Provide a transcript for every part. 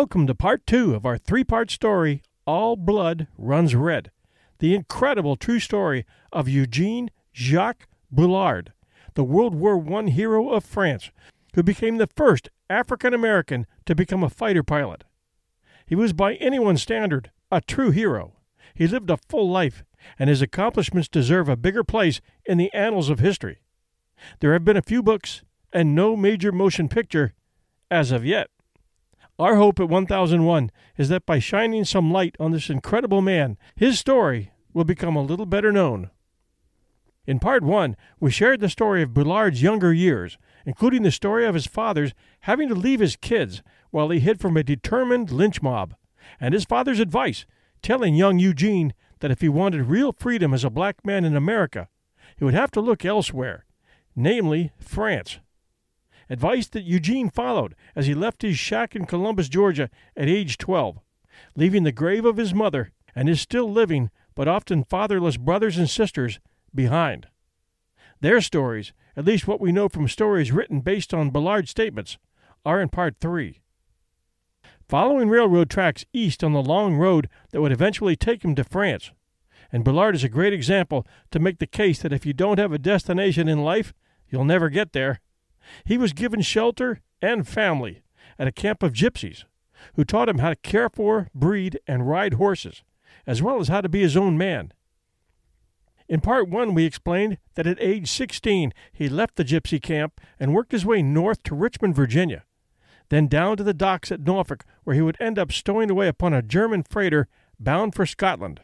Welcome to part two of our three part story, All Blood Runs Red, the incredible true story of Eugene Jacques Bullard, the World War I hero of France, who became the first African American to become a fighter pilot. He was, by anyone's standard, a true hero. He lived a full life, and his accomplishments deserve a bigger place in the annals of history. There have been a few books and no major motion picture as of yet. Our hope at 1001 is that by shining some light on this incredible man, his story will become a little better known. In part one, we shared the story of Bullard's younger years, including the story of his father's having to leave his kids while he hid from a determined lynch mob, and his father's advice, telling young Eugene that if he wanted real freedom as a black man in America, he would have to look elsewhere, namely France. Advice that Eugene followed as he left his shack in Columbus, Georgia at age 12, leaving the grave of his mother and his still living but often fatherless brothers and sisters behind. Their stories, at least what we know from stories written based on Bullard's statements, are in part three. Following railroad tracks east on the long road that would eventually take him to France, and Bullard is a great example to make the case that if you don't have a destination in life, you'll never get there. He was given shelter and family at a camp of gypsies who taught him how to care for, breed, and ride horses, as well as how to be his own man. In part one, we explained that at age 16 he left the gypsy camp and worked his way north to Richmond, Virginia, then down to the docks at Norfolk, where he would end up stowing away upon a German freighter bound for Scotland.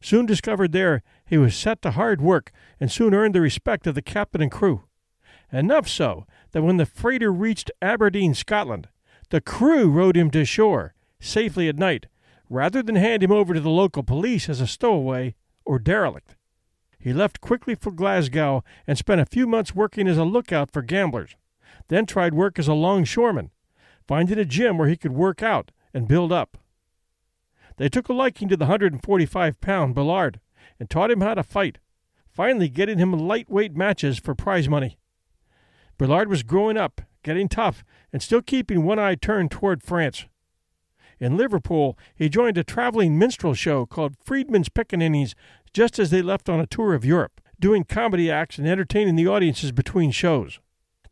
Soon discovered there, he was set to hard work and soon earned the respect of the captain and crew. Enough so that when the freighter reached Aberdeen, Scotland, the crew rowed him to shore safely at night, rather than hand him over to the local police as a stowaway or derelict. He left quickly for Glasgow and spent a few months working as a lookout for gamblers then tried work as a longshoreman, finding a gym where he could work out and build up. They took a liking to the 145 pound Bullard and taught him how to fight, finally getting him lightweight matches for prize money. Bullard was growing up, getting tough, and still keeping one eye turned toward France. In Liverpool, he joined a traveling minstrel show called Freedman's Pickaninnies just as they left on a tour of Europe, doing comedy acts and entertaining the audiences between shows.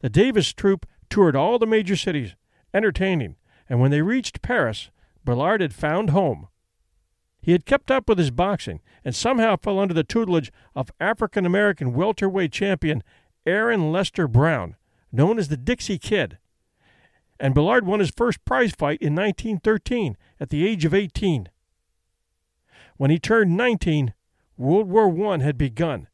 The Davis troupe toured all the major cities, entertaining, and when they reached Paris, Bullard had found home. He had kept up with his boxing and somehow fell under the tutelage of African American welterweight champion Aaron Lester Brown, known as the Dixie Kid. And Bullard won his first prize fight in 1913 at the age of 18. When he turned 19, World War I had begun,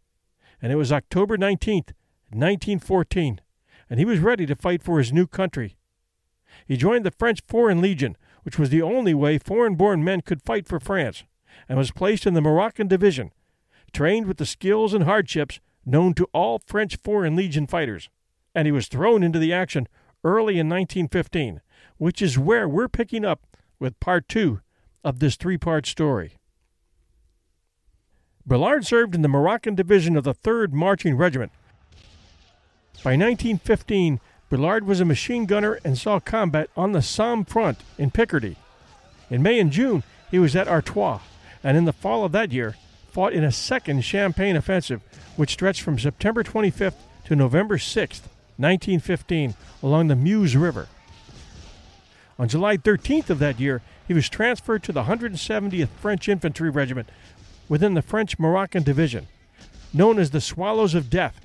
and it was October 19th, 1914 and he was ready to fight for his new country. He joined the French Foreign Legion, which was the only way foreign born men could fight for France, and was placed in the Moroccan Division, trained with the skills and hardships known to all French Foreign Legion fighters. And he was thrown into the action early in 1915, which is where we're picking up with part two of this three part story. Bullard served in the Moroccan Division of the 3rd Marching Regiment, by 1915, Bullard was a machine gunner and saw combat on the Somme front in Picardy. In May and June, he was at Artois, and in the fall of that year, fought in a second Champagne offensive, which stretched from September 25th to November 6th, 1915, along the Meuse River. On July 13th of that year, he was transferred to the 170th French Infantry Regiment within the French Moroccan Division, known as the Swallows of Death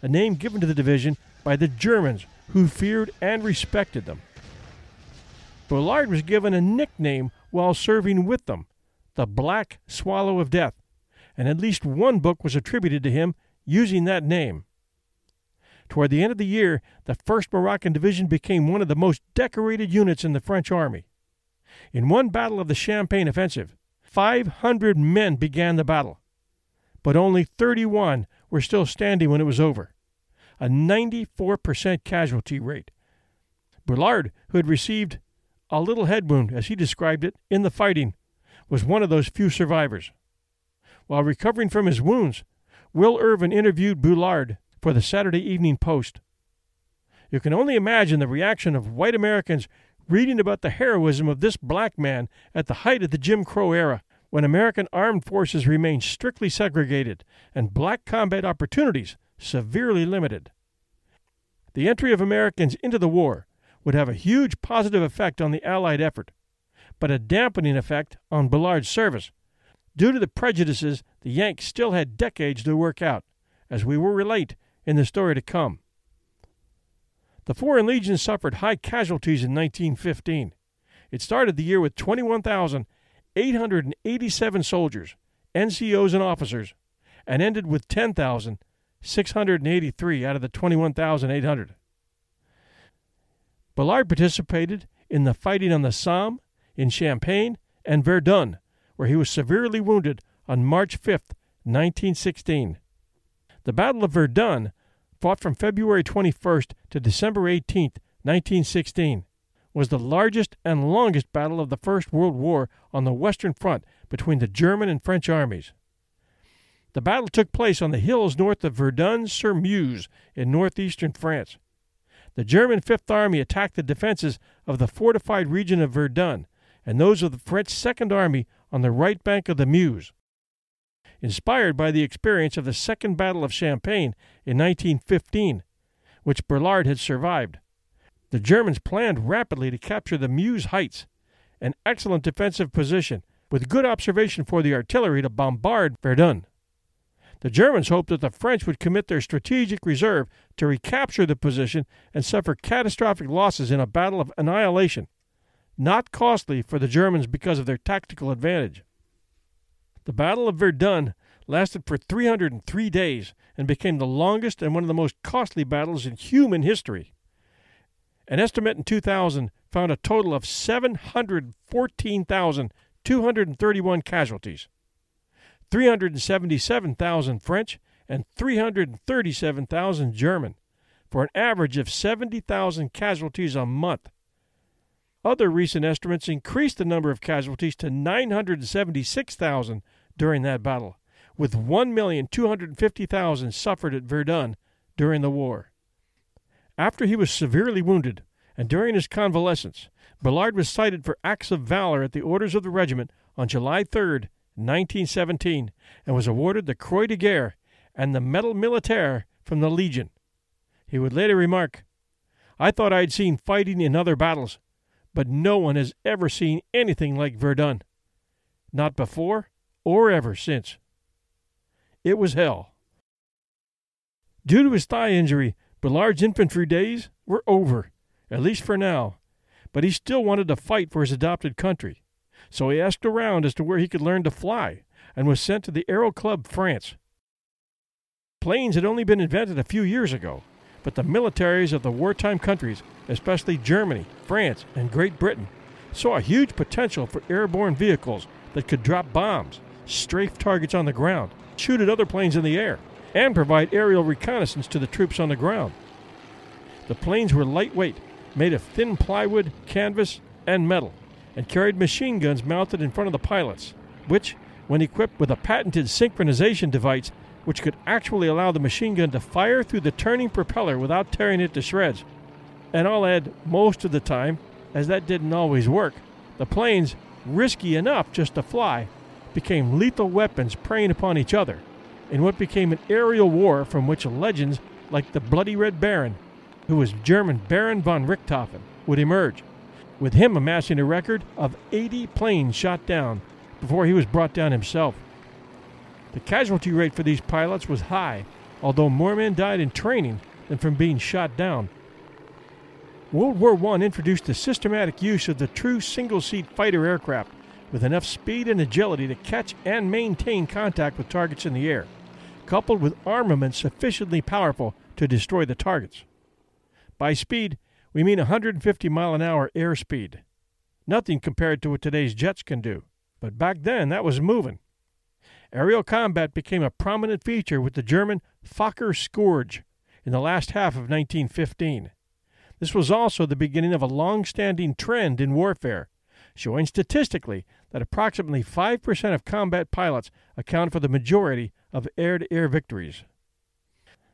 a name given to the division by the Germans who feared and respected them. Bullard was given a nickname while serving with them, the Black Swallow of Death, and at least one book was attributed to him using that name. Toward the end of the year, the 1st Moroccan Division became one of the most decorated units in the French army. In one battle of the Champagne offensive, 500 men began the battle, but only 31 were still standing when it was over, a 94% casualty rate. Bullard, who had received a little head wound, as he described it, in the fighting, was one of those few survivors. While recovering from his wounds, Will Irvin interviewed Bullard for the Saturday Evening Post. You can only imagine the reaction of white Americans reading about the heroism of this black man at the height of the Jim Crow era, when American armed forces remained strictly segregated and black combat opportunities severely limited. The entry of Americans into the war would have a huge positive effect on the Allied effort, but a dampening effect on Bullard's service. Due to the prejudices, the Yanks still had decades to work out, as we will relate in the story to come. The Foreign Legion suffered high casualties in 1915. It started the year with 21,887 soldiers, NCOs, and officers, and ended with 10,683 out of the 21,800. Bullard participated in the fighting on the Somme, in Champagne, and Verdun, where he was severely wounded on March 5, 1916. The Battle of Verdun fought from February 21st to December 18, 1916, was the largest and longest battle of the First World War on the Western Front between the German and French armies. The battle took place on the hills north of Verdun sur Meuse in northeastern France. The German Fifth Army attacked the defenses of the fortified region of Verdun and those of the French Second Army on the right bank of the Meuse inspired by the experience of the Second Battle of Champagne in 1915, which Bullard had survived. The Germans planned rapidly to capture the Meuse Heights, an excellent defensive position with good observation for the artillery to bombard Verdun. The Germans hoped that the French would commit their strategic reserve to recapture the position and suffer catastrophic losses in a battle of annihilation, not costly for the Germans because of their tactical advantage. The Battle of Verdun lasted for 303 days and became the longest and one of the most costly battles in human history. An estimate in 2000 found a total of 714,231 casualties, 377,000 French and 337,000 German, for an average of 70,000 casualties a month. Other recent estimates increased the number of casualties to 976,000 during that battle, with 1,250,000 suffered at Verdun during the war. After he was severely wounded, and during his convalescence, Bullard was cited for acts of valor at the orders of the regiment on July 3, 1917, and was awarded the Croix de Guerre and the Medal Militaire from the Legion. He would later remark, I thought I'd seen fighting in other battles, but no one has ever seen anything like Verdun. Not before or ever since. It was hell. Due to his thigh injury, Bullard's infantry days were over, at least for now, but he still wanted to fight for his adopted country. So he asked around as to where he could learn to fly and was sent to the Aero Club France. Planes had only been invented a few years ago, but the militaries of the wartime countries, especially Germany, France, and Great Britain, saw a huge potential for airborne vehicles that could drop bombs, strafe targets on the ground, shoot at other planes in the air, and provide aerial reconnaissance to the troops on the ground. The planes were lightweight, made of thin plywood, canvas, and metal, and carried machine guns mounted in front of the pilots, which, when equipped with a patented synchronization device which could actually allow the machine gun to fire through the turning propeller without tearing it to shreds. And I'll add, most of the time, as that didn't always work, the planes, risky enough just to fly, became lethal weapons preying upon each other, in what became an aerial war from which legends like the Bloody Red Baron, who was German Baron von Richthofen, would emerge, with him amassing a record of 80 planes shot down before he was brought down himself. The casualty rate for these pilots was high, although more men died in training than from being shot down. World War I introduced the systematic use of the true single seat fighter aircraft with enough speed and agility to catch and maintain contact with targets in the air, coupled with armament sufficiently powerful to destroy the targets. By speed, we mean 150 mile an hour airspeed. Nothing compared to what today's jets can do, but back then that was moving. Aerial combat became a prominent feature with the German Fokker Scourge in the last half of 1915. This was also the beginning of a long standing trend in warfare, showing statistically that approximately 5% of combat pilots account for the majority of air to air victories.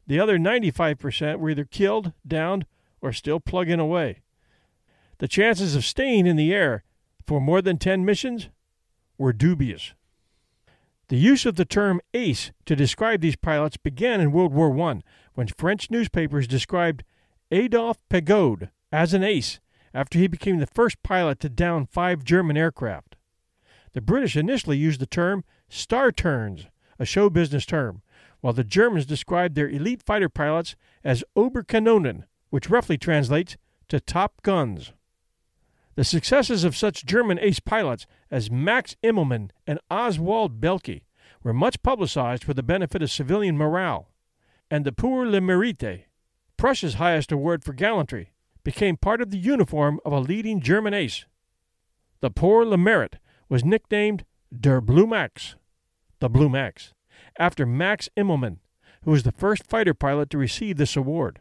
The other 95% were either killed, downed, or still plugging away. the chances of staying in the air for more than 10 missions were dubious. The use of the term ace to describe these pilots began in World War I when French newspapers described Adolphe Pégoud as an ace after he became the first pilot to down five German aircraft. The British initially used the term star turns, a show business term, while the Germans described their elite fighter pilots as Oberkanonen, which roughly translates to top guns. The successes of such German ace pilots as Max Immelmann and Oswald Boelcke were much publicized for the benefit of civilian morale, and the Pour le Mérite, Prussia's highest award for gallantry, became part of the uniform of a leading German ace. The Pour le Mérite was nicknamed Der Blue Max, the Blue Max, after Max Immelmann, who was the first fighter pilot to receive this award.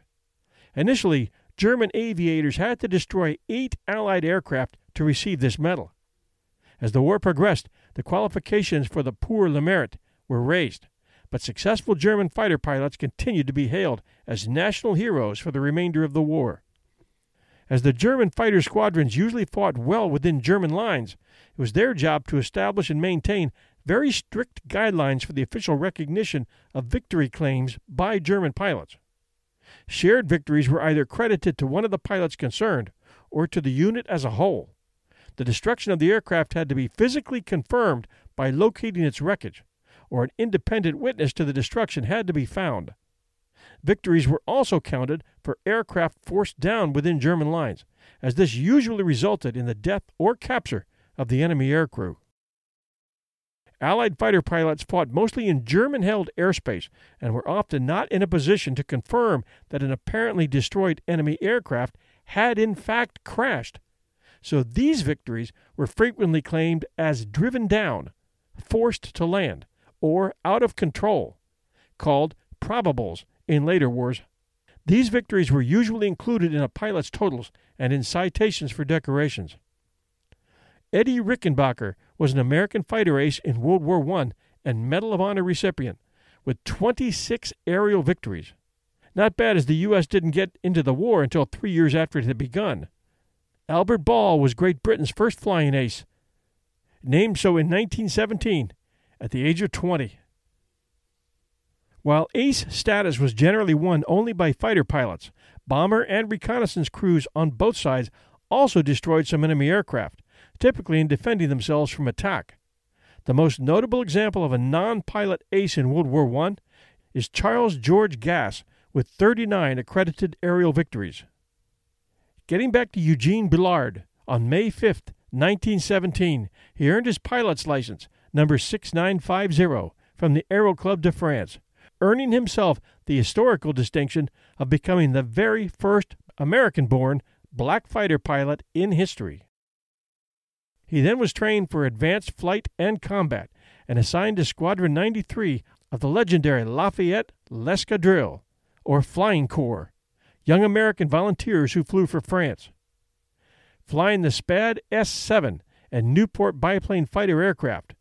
Initially, German aviators had to destroy eight Allied aircraft to receive this medal. As the war progressed, the qualifications for the Pour le Mérite were raised, but successful German fighter pilots continued to be hailed as national heroes for the remainder of the war. As the German fighter squadrons usually fought well within German lines, it was their job to establish and maintain very strict guidelines for the official recognition of victory claims by German pilots. Shared victories were either credited to one of the pilots concerned or to the unit as a whole. The destruction of the aircraft had to be physically confirmed by locating its wreckage, or an independent witness to the destruction had to be found. Victories were also counted for aircraft forced down within German lines, as this usually resulted in the death or capture of the enemy aircrew. Allied fighter pilots fought mostly in German held airspace and were often not in a position to confirm that an apparently destroyed enemy aircraft had in fact crashed. So these victories were frequently claimed as driven down, forced to land, or out of control, called probables in later wars. These victories were usually included in a pilot's totals and in citations for decorations. Eddie Rickenbacker was an American fighter ace in World War I and Medal of Honor recipient, with 26 aerial victories. Not bad as the U.S. didn't get into the war until three years after it had begun. Albert Ball was Great Britain's first flying ace, named so in 1917 at the age of 20. While ace status was generally won only by fighter pilots, bomber and reconnaissance crews on both sides also destroyed some enemy aircraft, typically in defending themselves from attack. The most notable example of a non pilot ace in World War I is Charles George Gass with 39 accredited aerial victories. Getting back to Eugene Bullard, on May 5, 1917, he earned his pilot's license, number 6950, from the Aero Club de France, earning himself the historical distinction of becoming the very first American born black fighter pilot in history. He then was trained for advanced flight and combat and assigned to Squadron 93 of the legendary Lafayette L'Escadrille, or Flying Corps, young American volunteers who flew for France. Flying the SPAD S 7 and Nieuport biplane fighter aircraft,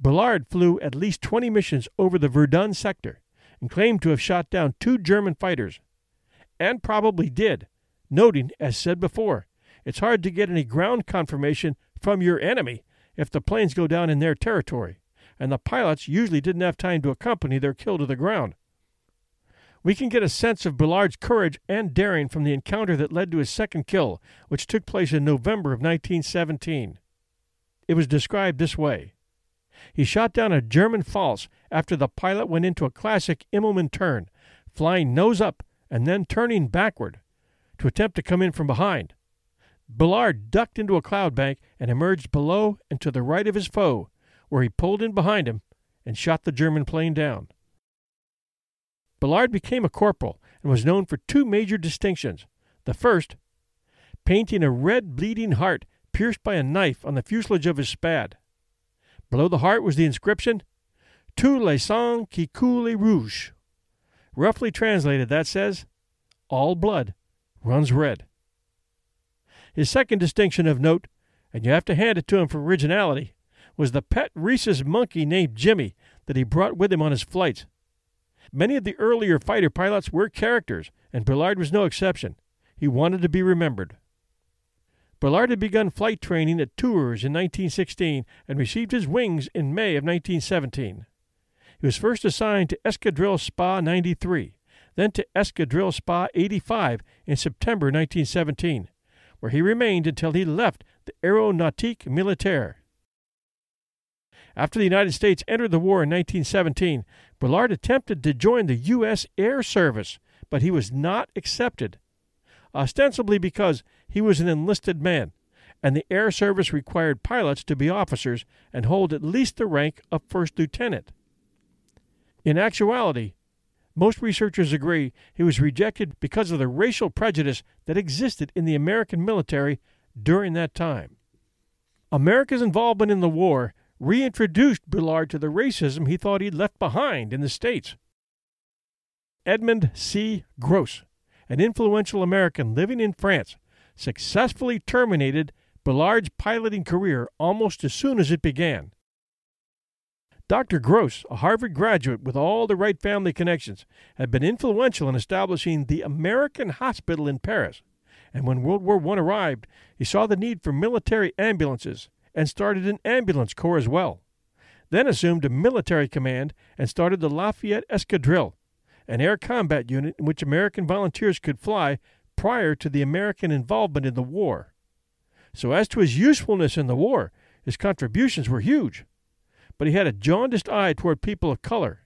Bullard flew at least 20 missions over the Verdun sector and claimed to have shot down two German fighters. And probably did, noting, as said before, it's hard to get any ground confirmation from your enemy if the planes go down in their territory, and the pilots usually didn't have time to accompany their kill to the ground. We can get a sense of Bullard's courage and daring from the encounter that led to his second kill, which took place in November of 1917. It was described this way He shot down a German Pfalz after the pilot went into a classic Immelmann turn, flying nose up and then turning backward to attempt to come in from behind. Bullard ducked into a cloud bank and emerged below and to the right of his foe, where he pulled in behind him and shot the German plane down. Bullard became a corporal and was known for two major distinctions. The first, painting a red bleeding heart pierced by a knife on the fuselage of his Spad. Below the heart was the inscription, Tous les sangs qui coulent rouge. Roughly translated, that says, All blood runs red. His second distinction of note, and you have to hand it to him for originality, was the pet rhesus monkey named Jimmy that he brought with him on his flights. Many of the earlier fighter pilots were characters, and Bullard was no exception. He wanted to be remembered. Bullard had begun flight training at Tours in 1916 and received his wings in May of 1917. He was first assigned to Escadrille Spa 93, then to Escadrille Spa 85 in September 1917, where he remained until he left the Aeronautique Militaire. After the United States entered the war in 1917, Bullard attempted to join the U.S. Air Service, but he was not accepted ostensibly because he was an enlisted man, and the Air Service required pilots to be officers and hold at least the rank of first lieutenant. In actuality, most researchers agree he was rejected because of the racial prejudice that existed in the American military during that time. America's involvement in the war reintroduced Bullard to the racism he thought he'd left behind in the States. Edmund C. Gros an influential American living in France, successfully terminated Bullard's piloting career almost as soon as it began. Dr. Gros, a Harvard graduate with all the right family connections, had been influential in establishing the American Hospital in Paris, and when World War I arrived, he saw the need for military ambulances and started an ambulance corps as well. Then assumed a military command and started the Lafayette Escadrille, an air combat unit in which American volunteers could fly prior to the American involvement in the war. So, as to his usefulness in the war, his contributions were huge. But he had a jaundiced eye toward people of color.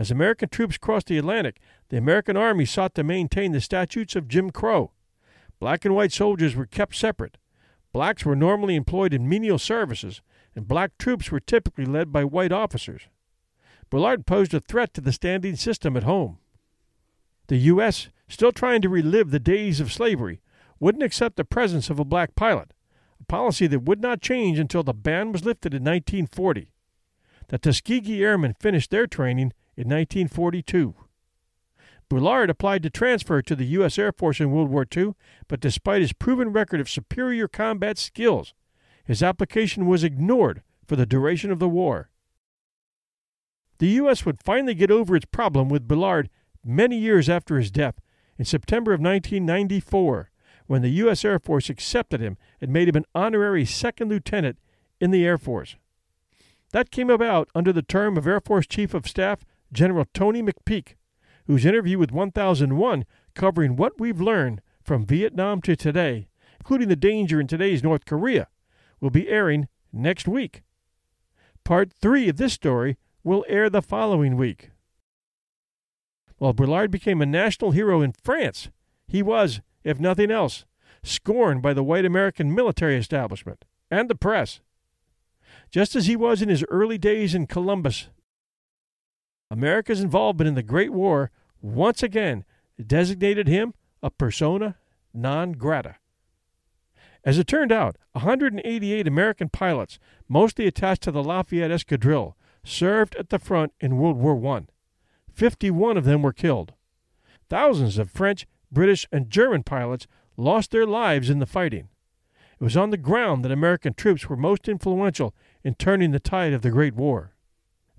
As American troops crossed the Atlantic, the American Army sought to maintain the statutes of Jim Crow. Black and white soldiers were kept separate. Blacks were normally employed in menial services, and black troops were typically led by white officers. Bullard posed a threat to the standing system at home. The U.S., still trying to relive the days of slavery, wouldn't accept the presence of a black pilot, a policy that would not change until the ban was lifted in 1940. The Tuskegee Airmen finished their training in 1942. Bullard applied to transfer to the U.S. Air Force in World War II, but despite his proven record of superior combat skills, his application was ignored for the duration of the war the U.S. would finally get over its problem with Bullard many years after his death, in September of 1994, when the U.S. Air Force accepted him and made him an honorary second lieutenant in the Air Force. That came about under the term of Air Force Chief of Staff General Tony McPeak, whose interview with 1001, covering what we've learned from Vietnam to today, including the danger in today's North Korea, will be airing next week. Part 3 of this story will air the following week. While Bullard became a national hero in France, he was, if nothing else, scorned by the white American military establishment and the press. Just as he was in his early days in Columbus, America's involvement in the Great War once again designated him a persona non grata. As it turned out, 188 American pilots, mostly attached to the Lafayette Escadrille, served at the front in World War I. Fifty-one of them were killed. Thousands of French, British, and German pilots lost their lives in the fighting. It was on the ground that American troops were most influential in turning the tide of the Great War.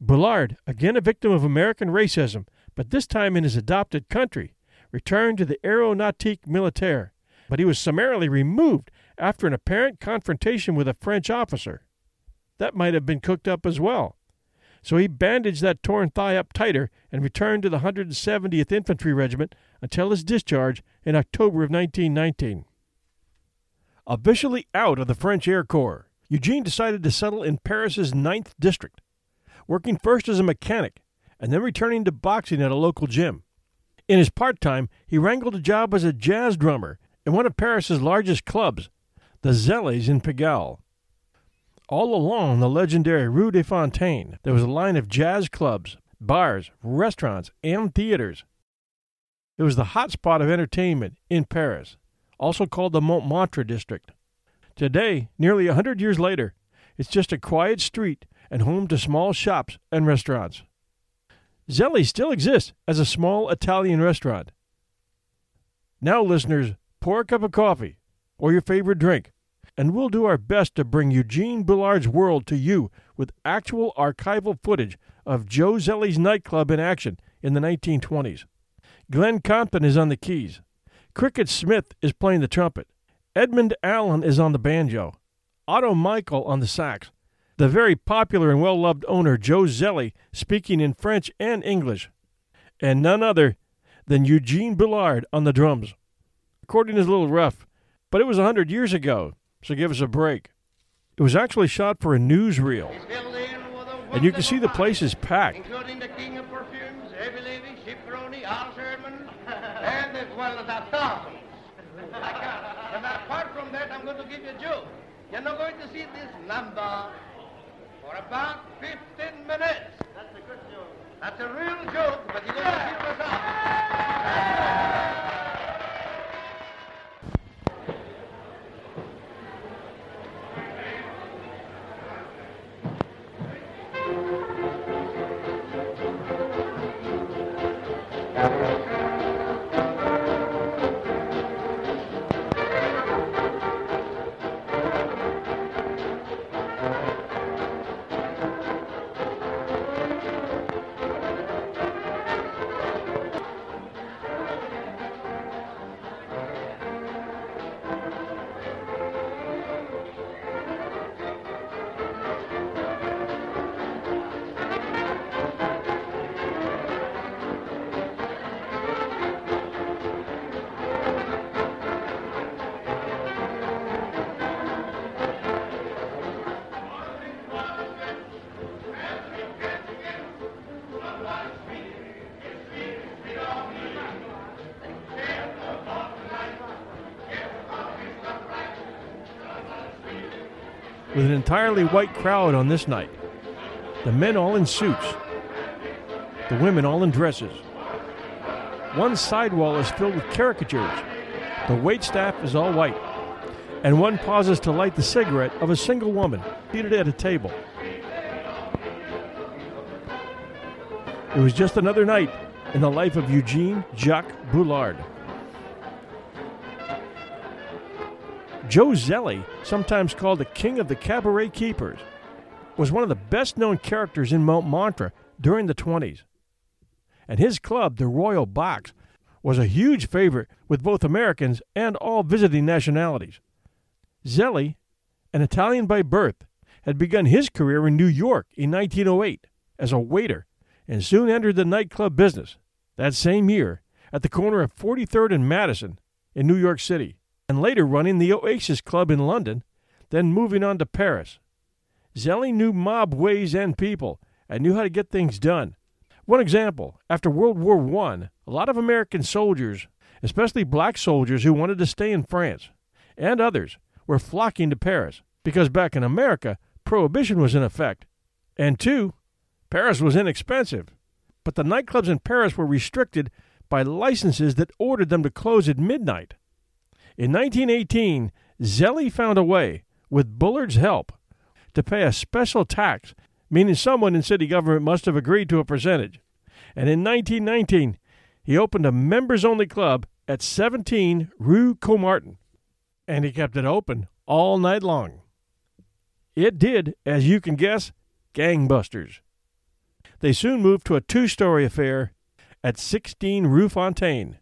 Bullard, again a victim of American racism, but this time in his adopted country, returned to the Aeronautique Militaire, but he was summarily removed after an apparent confrontation with a French officer. That might have been cooked up as well. So he bandaged that torn thigh up tighter and returned to the 170th Infantry Regiment until his discharge in October of 1919. Officially out of the French Air Corps, Eugene decided to settle in Paris's 9th District, working first as a mechanic and then returning to boxing at a local gym. In his part time, he wrangled a job as a jazz drummer in one of Paris's largest clubs, the Zelli's in Pigalle. All along the legendary Rue des Fontaines, there was a line of jazz clubs, bars, restaurants, and theaters. It was the hot spot of entertainment in Paris, also called the Montmartre district. Today, nearly a hundred years later, it's just a quiet street and home to small shops and restaurants. Zelli still exists as a small Italian restaurant. Now, listeners, pour a cup of coffee or your favorite drink and we'll do our best to bring Eugene Bullard's world to you with actual archival footage of Joe Zelli's nightclub in action in the 1920s. Glenn Compton is on the keys. Cricket Smith is playing the trumpet, Edmund Allen is on the banjo, Otto Michael on the sax, the very popular and well loved owner Joe Zelli speaking in French and English, and none other than Eugene Bullard on the drums. Recording is a little rough, but it was a hundred years ago, so give us a break. It was actually shot for a newsreel, and you can see the place is packed. Including the king of perfumes, Heavy Levy, Shipperoni, Al Sherman, and as well as our thousands. And apart from that, I'm going to give you a joke. You're not going to see this number for about 15 minutes. That's a good joke. That's a real joke, but you're going to see what's up. An entirely white crowd on this night. The men all in suits, the women all in dresses. One sidewall is filled with caricatures. The wait staff is all white. And one pauses to light the cigarette of a single woman seated at a table. It was just another night in the life of Eugene Jacques Bullard. Joe Zelli, sometimes called the king of the cabaret keepers, was one of the best known characters in Montmartre during the 20s. And his club, the Royal Box, was a huge favorite with both Americans and all visiting nationalities. Zelli, an Italian by birth, had begun his career in New York in 1908 as a waiter and soon entered the nightclub business that same year at the corner of 43rd and Madison in New York City and later running the Oasis Club in London, then moving on to Paris. Zelli knew mob ways and people and knew how to get things done. One example after World War I, a lot of American soldiers, especially black soldiers who wanted to stay in France, and others, were flocking to Paris because back in America, prohibition was in effect. And two, Paris was inexpensive. But the nightclubs in Paris were restricted by licenses that ordered them to close at midnight. In 1918, Zelli found a way, with Bullard's help, to pay a special tax, meaning someone in city government must have agreed to a percentage. And in 1919, he opened a members only club at 17 Rue Caumartin, and he kept it open all night long. It did, as you can guess, gangbusters. They soon moved to a two story affair at 16 Rue Fontaine.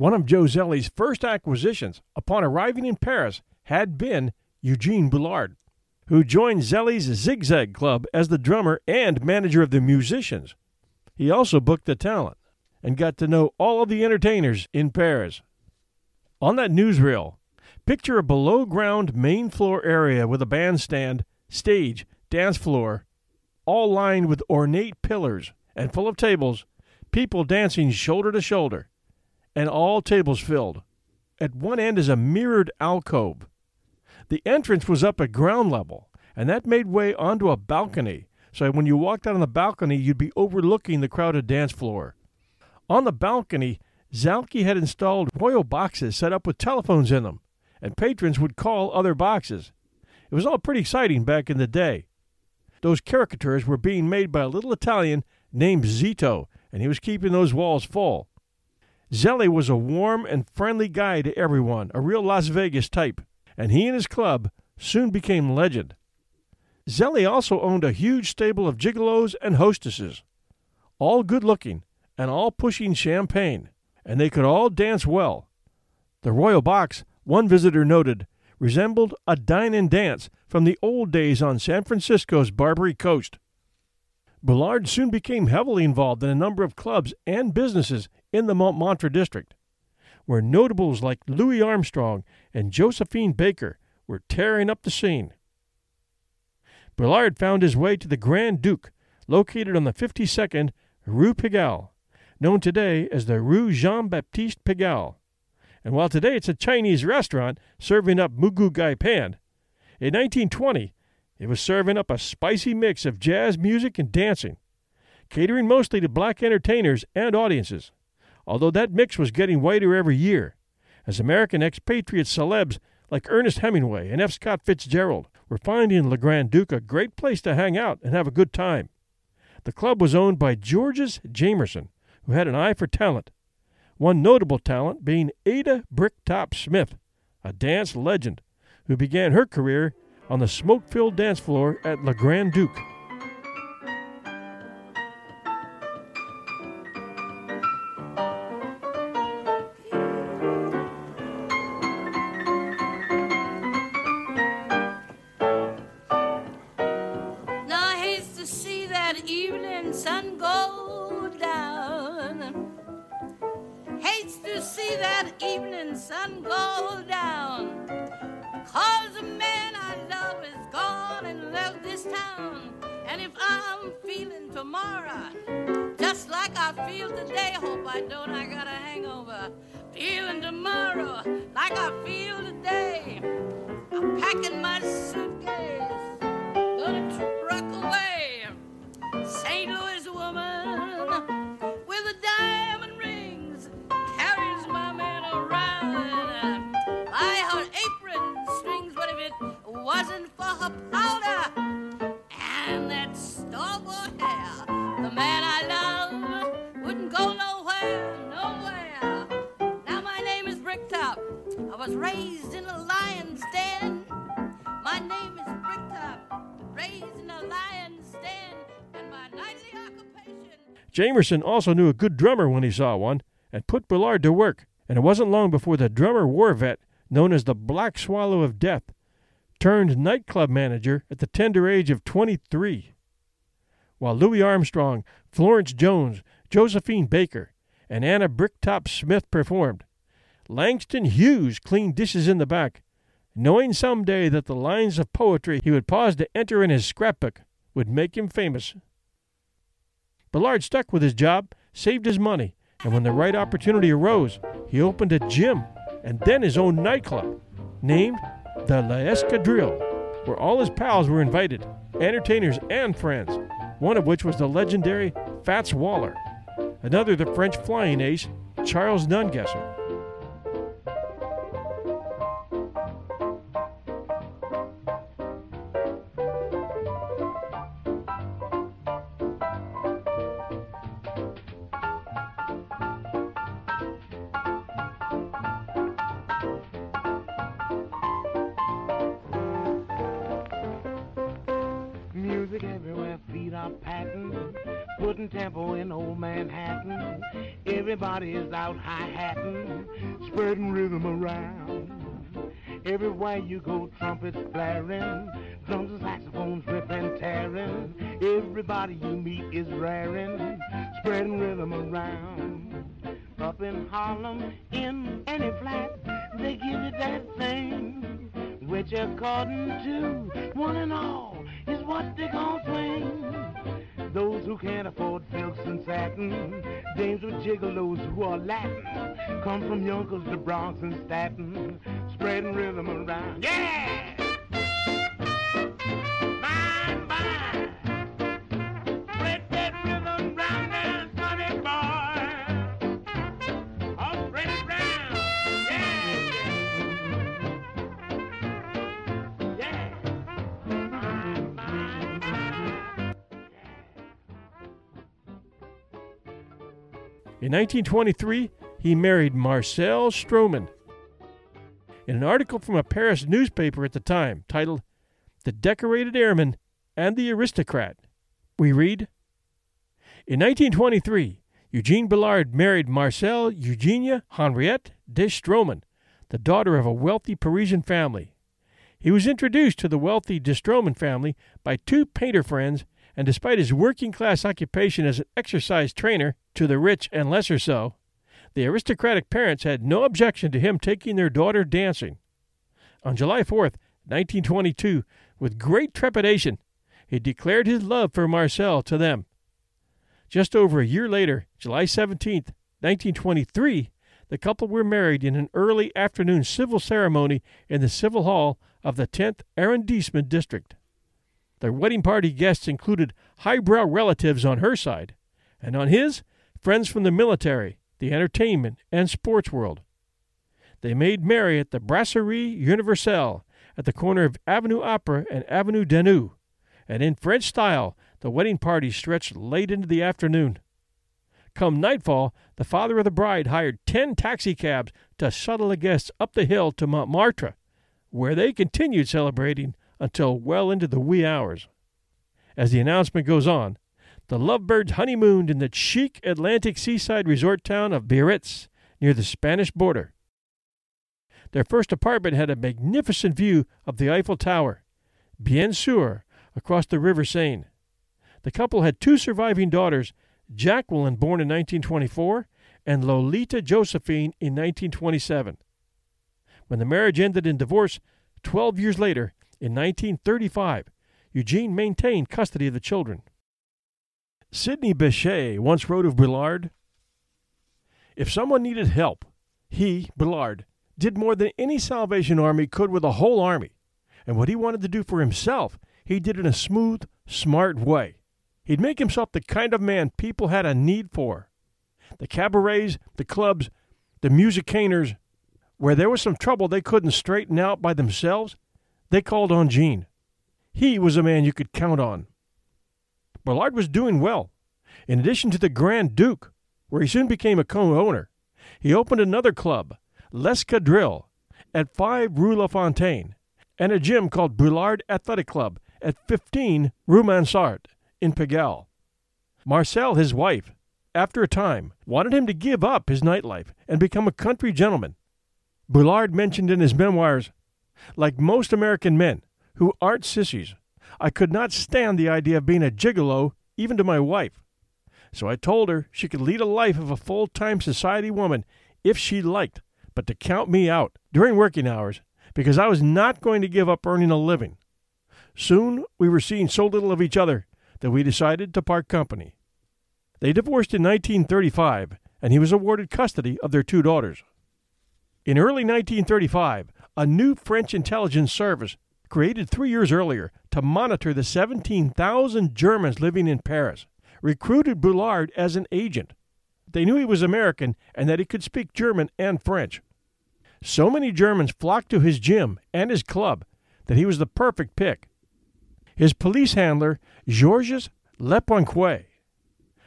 One of Joe Zelli's first acquisitions upon arriving in Paris had been Eugene Bullard, who joined Zelli's Zigzag Club as the drummer and manager of the musicians. He also booked the talent and got to know all of the entertainers in Paris. On that newsreel, picture a below ground main floor area with a bandstand, stage, dance floor, all lined with ornate pillars and full of tables, people dancing shoulder to shoulder and all tables filled. At one end is a mirrored alcove. The entrance was up at ground level, and that made way onto a balcony, so when you walked out on the balcony, you'd be overlooking the crowded dance floor. On the balcony, Zelli had installed royal boxes set up with telephones in them, and patrons would call other boxes. It was all pretty exciting back in the day. Those caricatures were being made by a little Italian named Zito, and he was keeping those walls full. Zelli was a warm and friendly guy to everyone, a real Las Vegas type, and he and his club soon became legend. Zelli also owned a huge stable of gigolos and hostesses, all good looking and all pushing champagne, and they could all dance well. The Royal Box one visitor noted, resembled a dine and dance from the old days on San Francisco's Barbary Coast. Bullard soon became heavily involved in a number of clubs and businesses in the Montmartre district, where notables like Louis Armstrong and Josephine Baker were tearing up the scene. Bullard found his way to the Grand Duke, located on the 52nd Rue Pigalle, known today as the Rue Jean Baptiste Pigalle. And while today it's a Chinese restaurant serving up moo goo gai pan, in 1920 it was serving up a spicy mix of jazz music and dancing, catering mostly to black entertainers and audiences, although that mix was getting whiter every year, as American expatriate celebs like Ernest Hemingway and F. Scott Fitzgerald were finding Le Grand Duke a great place to hang out and have a good time. The club was owned by Georges Jamerson, who had an eye for talent, one notable talent being Ada Bricktop Smith, a dance legend who began her career on the smoke filled dance floor at Le Grand Duke. This. And if I'm feeling tomorrow, just like I feel today, hope I don't, I got a hangover. Feeling tomorrow, like I feel today. I'm packing my suitcase gonna truck away. St. Louis woman with the diamond rings carries my man around. By her apron strings, but if it wasn't for her powder Jamerson also knew a good drummer when he saw one and put Bullard to work, and it wasn't long before the drummer war vet, known as the Black Swallow of Death, turned nightclub manager at the tender age of 23. While Louis Armstrong, Florence Jones, Josephine Baker, and Anna Bricktop Smith performed, Langston Hughes cleaned dishes in the back, knowing someday that the lines of poetry he would pause to enter in his scrapbook would make him famous. Bullard stuck with his job, saved his money, and when the right opportunity arose, he opened a gym and then his own nightclub, named the La Escadrille, where all his pals were invited, entertainers and friends, one of which was the legendary Fats Waller, another the French flying ace, Charles Nungesser. Are patting, putting tempo in old Manhattan. Everybody is out hi-hatting, spreading rhythm around. Everywhere you go, trumpets blaring, drums and saxophones ripping, tearing. Everybody you meet is raring, spreading rhythm around. Up in Harlem, in any flat, they give you that thing, which according to one and all is what they gon' swing. Those who can't afford silks and satin, dames with gigolos who are Latin, come from Yonkers to Bronx and Staten, spreading rhythm around. Yeah! In 1923, he married Marcel Straumann. In an article from a Paris newspaper at the time titled The Decorated Airman and the Aristocrat, we read In 1923, Eugene Bullard married Marcel Eugenia Henriette de Straumann, the daughter of a wealthy Parisian family. He was introduced to the wealthy de Straumann family by two painter friends, and despite his working class occupation as an exercise trainer to the rich and lesser so, the aristocratic parents had no objection to him taking their daughter dancing. On July 4th, 1922, with great trepidation, he declared his love for Marcel to them. Just over a year later, July 17th, 1923, the couple were married in an early afternoon civil ceremony in the Civil Hall of the 10th Arrondissement District. Their wedding party guests included highbrow relatives on her side, and on his, friends from the military, the entertainment, and sports world. They made merry at the Brasserie Universelle at the corner of Avenue Opera and Avenue Daunou, and in French style the wedding party stretched late into the afternoon. Come nightfall, the father of the bride hired ten taxicabs to shuttle the guests up the hill to Montmartre, where they continued celebrating until well into the wee hours. As the announcement goes on, the lovebirds honeymooned in the chic Atlantic seaside resort town of Biarritz, near the Spanish border. Their first apartment had a magnificent view of the Eiffel Tower, bien sûr, across the River Seine. The couple had two surviving daughters, Jacqueline, born in 1924, and Lolita Josephine in 1927. When the marriage ended in divorce 12 years later, in 1935, Eugene maintained custody of the children. Sidney Bechet once wrote of Bullard If someone needed help, he, Bullard, did more than any Salvation Army could with a whole army. And what he wanted to do for himself, he did in a smooth, smart way. He'd make himself the kind of man people had a need for. The cabarets, the clubs, the musicaners, where there was some trouble they couldn't straighten out by themselves, they called on Gene. He was a man you could count on. Bullard was doing well. In addition to the Grand Duke, where he soon became a co owner, he opened another club, L'Escadrille, at 5 Rue La Fontaine, and a gym called Bullard Athletic Club at 15 Rue Mansart in Pigalle. Marcel, his wife, after a time, wanted him to give up his nightlife and become a country gentleman. Bullard mentioned in his memoirs, like most American men who aren't sissies, I could not stand the idea of being a gigolo even to my wife. So I told her she could lead a life of a full time society woman if she liked, but to count me out during working hours because I was not going to give up earning a living. Soon we were seeing so little of each other that we decided to part company. They divorced in 1935, and he was awarded custody of their two daughters. In early 1935, a new French intelligence service, created three years earlier to monitor the 17,000 Germans living in Paris, recruited Bullard as an agent. They knew he was American and that he could speak German and French. So many Germans flocked to his gym and his club that he was the perfect pick. His police handler, Georges Leponque,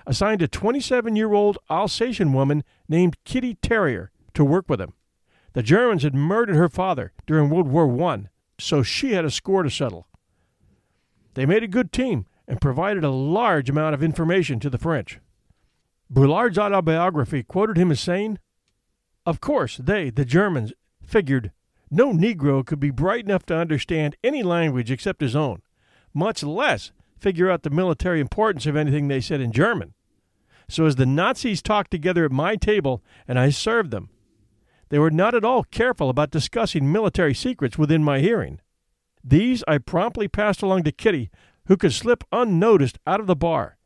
assigned a 27 year old Alsatian woman named Kitty Terrier to work with him. The Germans had murdered her father during World War I, so she had a score to settle. They made a good team and provided a large amount of information to the French. Bullard's autobiography quoted him as saying, Of course, they, the Germans, figured no Negro could be bright enough to understand any language except his own, much less figure out the military importance of anything they said in German. So as the Nazis talked together at my table and I served them, they were not at all careful about discussing military secrets within my hearing. These I promptly passed along to Kitty, who could slip unnoticed out of the bar,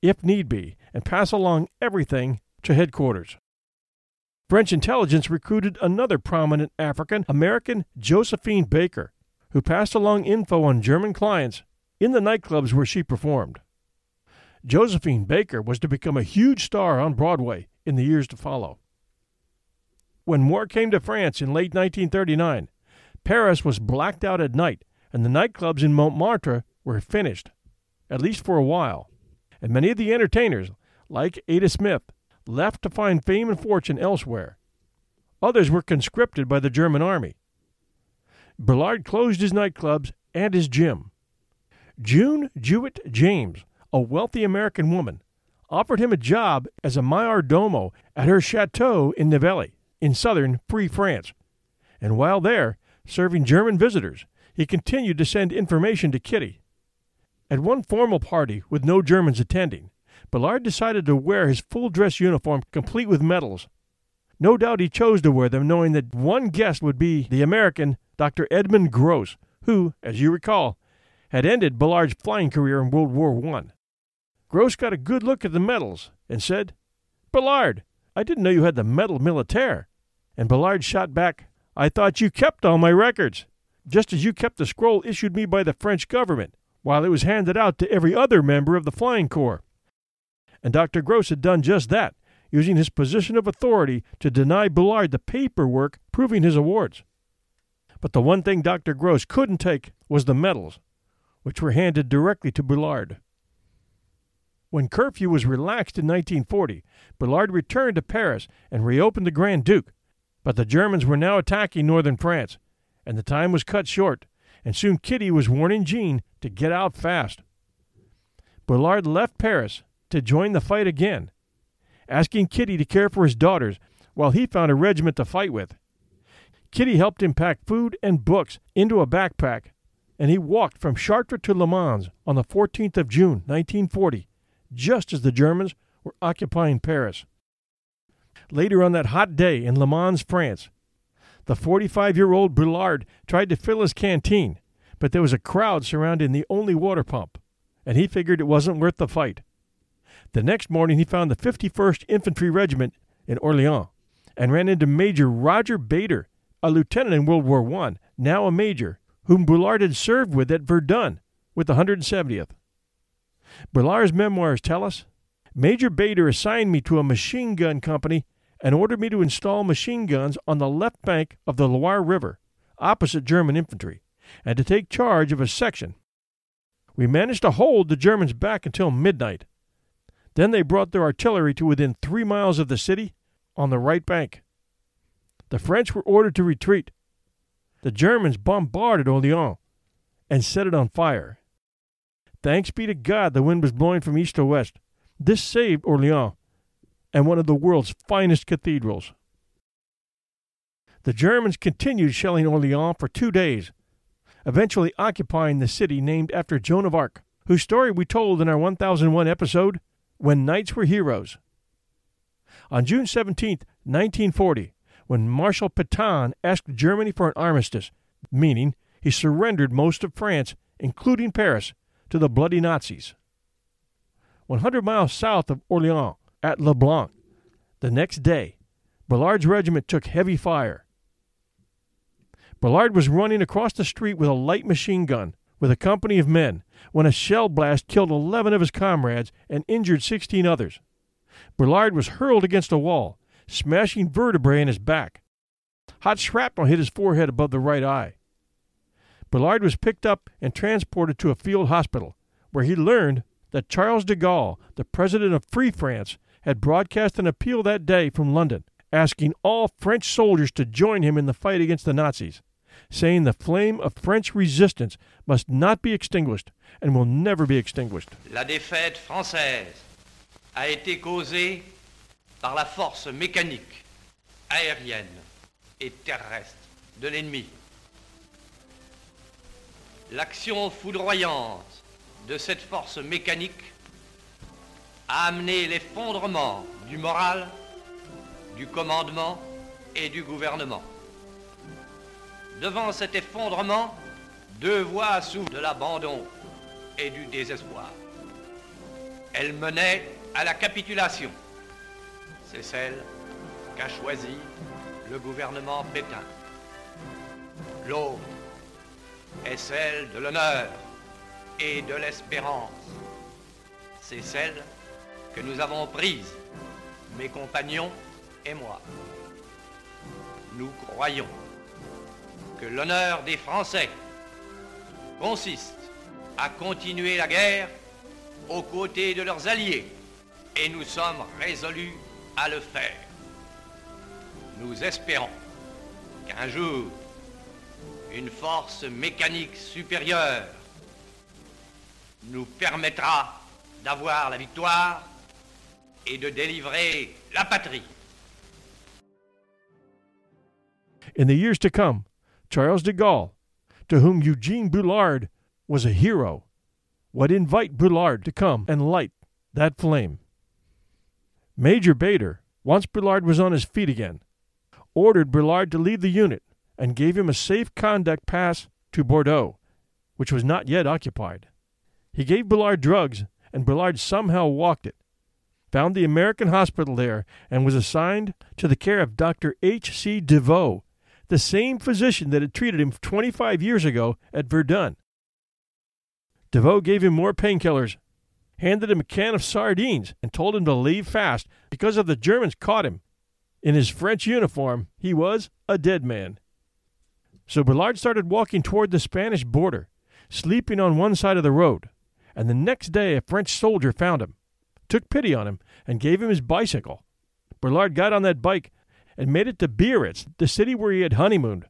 if need be, and pass along everything to headquarters. French intelligence recruited another prominent African American, Josephine Baker, who passed along info on German clients in the nightclubs where she performed. Josephine Baker was to become a huge star on Broadway in the years to follow. When war came to France in late 1939, Paris was blacked out at night, and the nightclubs in Montmartre were finished, at least for a while. And many of the entertainers, like Ada Smith, left to find fame and fortune elsewhere. Others were conscripted by the German army. Bullard closed his nightclubs and his gym. June Jewett James, a wealthy American woman, offered him a job as a mayor domo at her chateau in Nivelles, in southern Free France. and while there, serving German visitors, he continued to send information to Kitty. At one formal party with no Germans attending, Bullard decided to wear his full dress uniform complete with medals. No doubt he chose to wear them knowing that one guest would be the American Dr. Edmund Gros, who, as you recall, had ended Bullard's flying career in World War I. Gros got a good look at the medals and said, Bullard, I didn't know you had the medal militaire. And Bullard shot back, I thought you kept all my records, just as you kept the scroll issued me by the French government, while it was handed out to every other member of the Flying Corps. And Dr. Gros had done just that, using his position of authority to deny Bullard the paperwork proving his awards. But the one thing Dr. Gros couldn't take was the medals, which were handed directly to Bullard. When curfew was relaxed in 1940, Bullard returned to Paris and reopened the Grand Duke, but the Germans were now attacking northern France, and the time was cut short, and soon Kitty was warning Gene to get out fast. Bullard left Paris to join the fight again, asking Kitty to care for his daughters while he found a regiment to fight with. Kitty helped him pack food and books into a backpack, and he walked from Chartres to Le Mans on the 14th of June, 1940 just as the Germans were occupying Paris. Later on that hot day in Le Mans, France, the 45 year old Bullard tried to fill his canteen, but there was a crowd surrounding the only water pump, and he figured it wasn't worth the fight. The next morning, he found the 51st Infantry Regiment in Orleans and ran into Major Roger Bader, a lieutenant in World War I, now a major, whom Bullard had served with at Verdun with the 170th. Bullard's memoirs tell us Major Bader assigned me to a machine gun company and ordered me to install machine guns on the left bank of the Loire River, opposite German infantry, and to take charge of a section. We managed to hold the Germans back until midnight. Then they brought their artillery to within three miles of the city on the right bank. The French were ordered to retreat. The Germans bombarded Orleans and set it on fire. Thanks be to God the wind was blowing from east to west. This saved Orleans and one of the world's finest cathedrals. The Germans continued shelling Orleans for two days, eventually occupying the city named after Joan of Arc, whose story we told in our 1001 episode, When Knights Were Heroes. On June 17, 1940, when Marshal Pétain asked Germany for an armistice, meaning he surrendered most of France, including Paris, to the bloody Nazis. 100 miles south of Orleans, at Le Blanc, the next day, Bullard's regiment took heavy fire. Bullard was running across the street with a light machine gun with a company of men when a shell blast killed 11 of his comrades and injured 16 others. Bullard was hurled against a wall, smashing vertebrae in his back. Hot shrapnel hit his forehead above the right eye. Bullard was picked up and transported to a field hospital, where he learned that Charles de Gaulle, the president of Free France, had broadcast an appeal that day from London, asking all French soldiers to join him in the fight against the Nazis, saying the flame of French resistance must not be extinguished and will never be extinguished. La défaite française a été causée par la force mécanique, aérienne et terrestre de l'ennemi. L'action foudroyante de cette force mécanique a amené l'effondrement du moral, du commandement et du gouvernement. Devant cet effondrement, deux voies s'ouvrent de l'abandon et du désespoir. Elles menaient à la capitulation. C'est celle qu'a choisie le gouvernement Pétain. L'autre est celle de l'honneur et de l'espérance. C'est celle que nous avons prise, mes compagnons et moi. Nous croyons que l'honneur des Français consiste à continuer la guerre aux côtés de leurs alliés et nous sommes résolus à le faire. Nous espérons qu'un jour, une force mécanique supérieure nous permettra d'avoir la victoire et de délivrer la patrie. In the years to come, Charles de Gaulle, to whom Eugene Bullard was a hero, would invite Bullard to come and light that flame. Major Bader, once Bullard was on his feet again, ordered Bullard to leave the unit and gave him a safe conduct pass to Bordeaux, which was not yet occupied. He gave Bullard drugs, and Bullard somehow walked it, found the American hospital there, and was assigned to the care of Dr. H. C. DeVoe, the same physician that had treated him 25 years ago at Verdun. DeVoe gave him more painkillers, handed him a can of sardines, and told him to leave fast because if the Germans caught him in his French uniform, he was a dead man. So Bullard started walking toward the Spanish border, sleeping on one side of the road, and the next day a French soldier found him, took pity on him, and gave him his bicycle. Bullard got on that bike and made it to Biarritz, the city where he had honeymooned,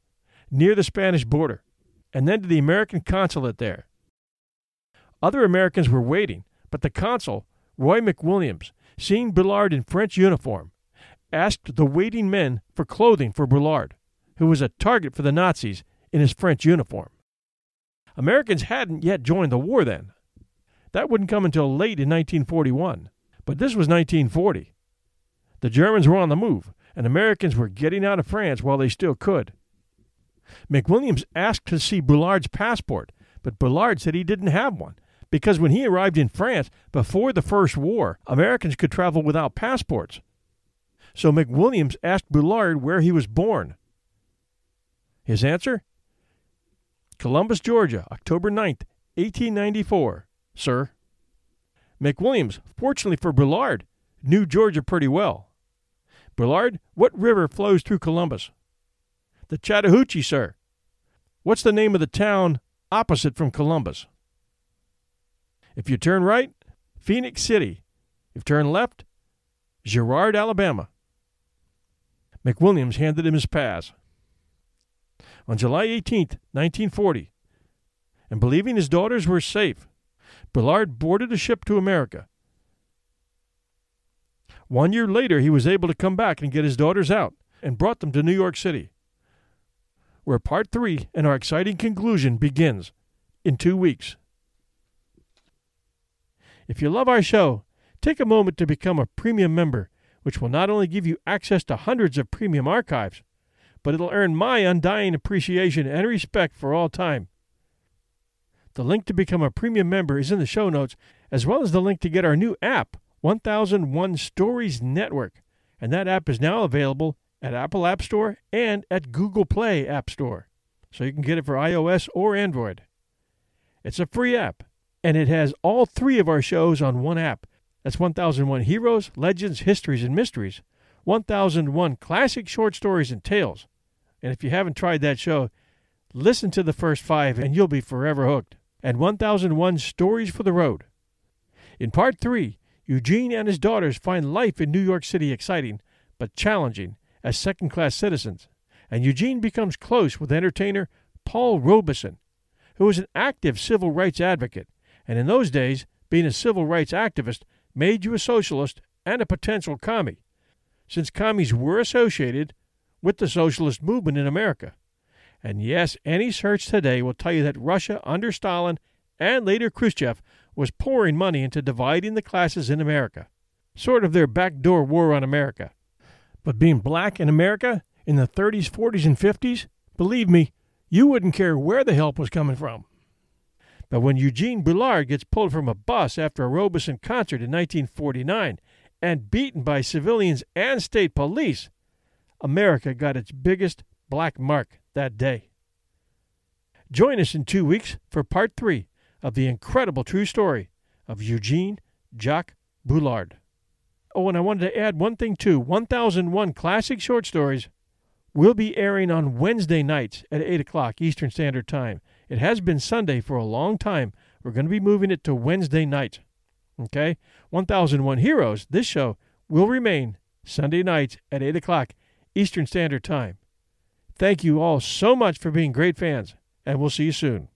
near the Spanish border, and then to the American consulate there. Other Americans were waiting, but the consul, Roy McWilliams, seeing Bullard in French uniform, asked the waiting men for clothing for Bullard, who was a target for the Nazis in his French uniform. Americans hadn't yet joined the war then. That wouldn't come until late in 1941, but this was 1940. The Germans were on the move, and Americans were getting out of France while they still could. McWilliams asked to see Bullard's passport, but Bullard said he didn't have one because when he arrived in France before the First War, Americans could travel without passports. So McWilliams asked Bullard where he was born. His answer? Columbus, Georgia, October 9, 1894, sir. McWilliams, fortunately for Bullard, knew Georgia pretty well. Bullard, what river flows through Columbus? The Chattahoochee, sir. What's the name of the town opposite from Columbus? If you turn right, Phenix City. If turn left, Girard, Alabama. McWilliams handed him his pass. On July 18, 1940, and believing his daughters were safe, Bullard boarded a ship to America. One year later, he was able to come back and get his daughters out and brought them to New York City, where part three and our exciting conclusion begins in two weeks. If you love our show, take a moment to become a premium member, which will not only give you access to hundreds of premium archives, but it'll earn my undying appreciation and respect for all time. The link to become a premium member is in the show notes, as well as the link to get our new app, 1001 Stories Network, and that app is now available at Apple App Store and at Google Play App Store, so you can get it for iOS or Android. It's a free app and it has all three of our shows on one app. That's 1001 Heroes, Legends, Histories, and Mysteries, 1001 Classic Short Stories and Tales. And if you haven't tried that show, listen to the first five and you'll be forever hooked. And 1001 Stories for the Road. In part three, Eugene and his daughters find life in New York City exciting, but challenging as second class citizens. And Eugene becomes close with entertainer Paul Robeson, who is an active civil rights advocate and in those days, being a civil rights activist made you a socialist and a potential commie, since commies were associated with the socialist movement in America. And yes, any search today will tell you that Russia under Stalin and later Khrushchev was pouring money into dividing the classes in America, sort of their backdoor war on America. But being black in America in the 30s, 40s, and 50s, believe me, you wouldn't care where the help was coming from. But when Eugene Bullard gets pulled from a bus after a Robeson concert in 1949 and beaten by civilians and state police, America got its biggest black mark that day. Join us in two weeks for part three of the incredible true story of Eugene Jacques Bullard. Oh, and I wanted to add one thing too 1001 Classic Short Stories will be airing on Wednesday nights at 8 o'clock Eastern Standard Time. It has been Sunday for a long time. We're going to be moving it to Wednesday night. Okay? 1001 Heroes, this show, will remain Sunday nights at 8 o'clock Eastern Standard Time. Thank you all so much for being great fans, and we'll see you soon.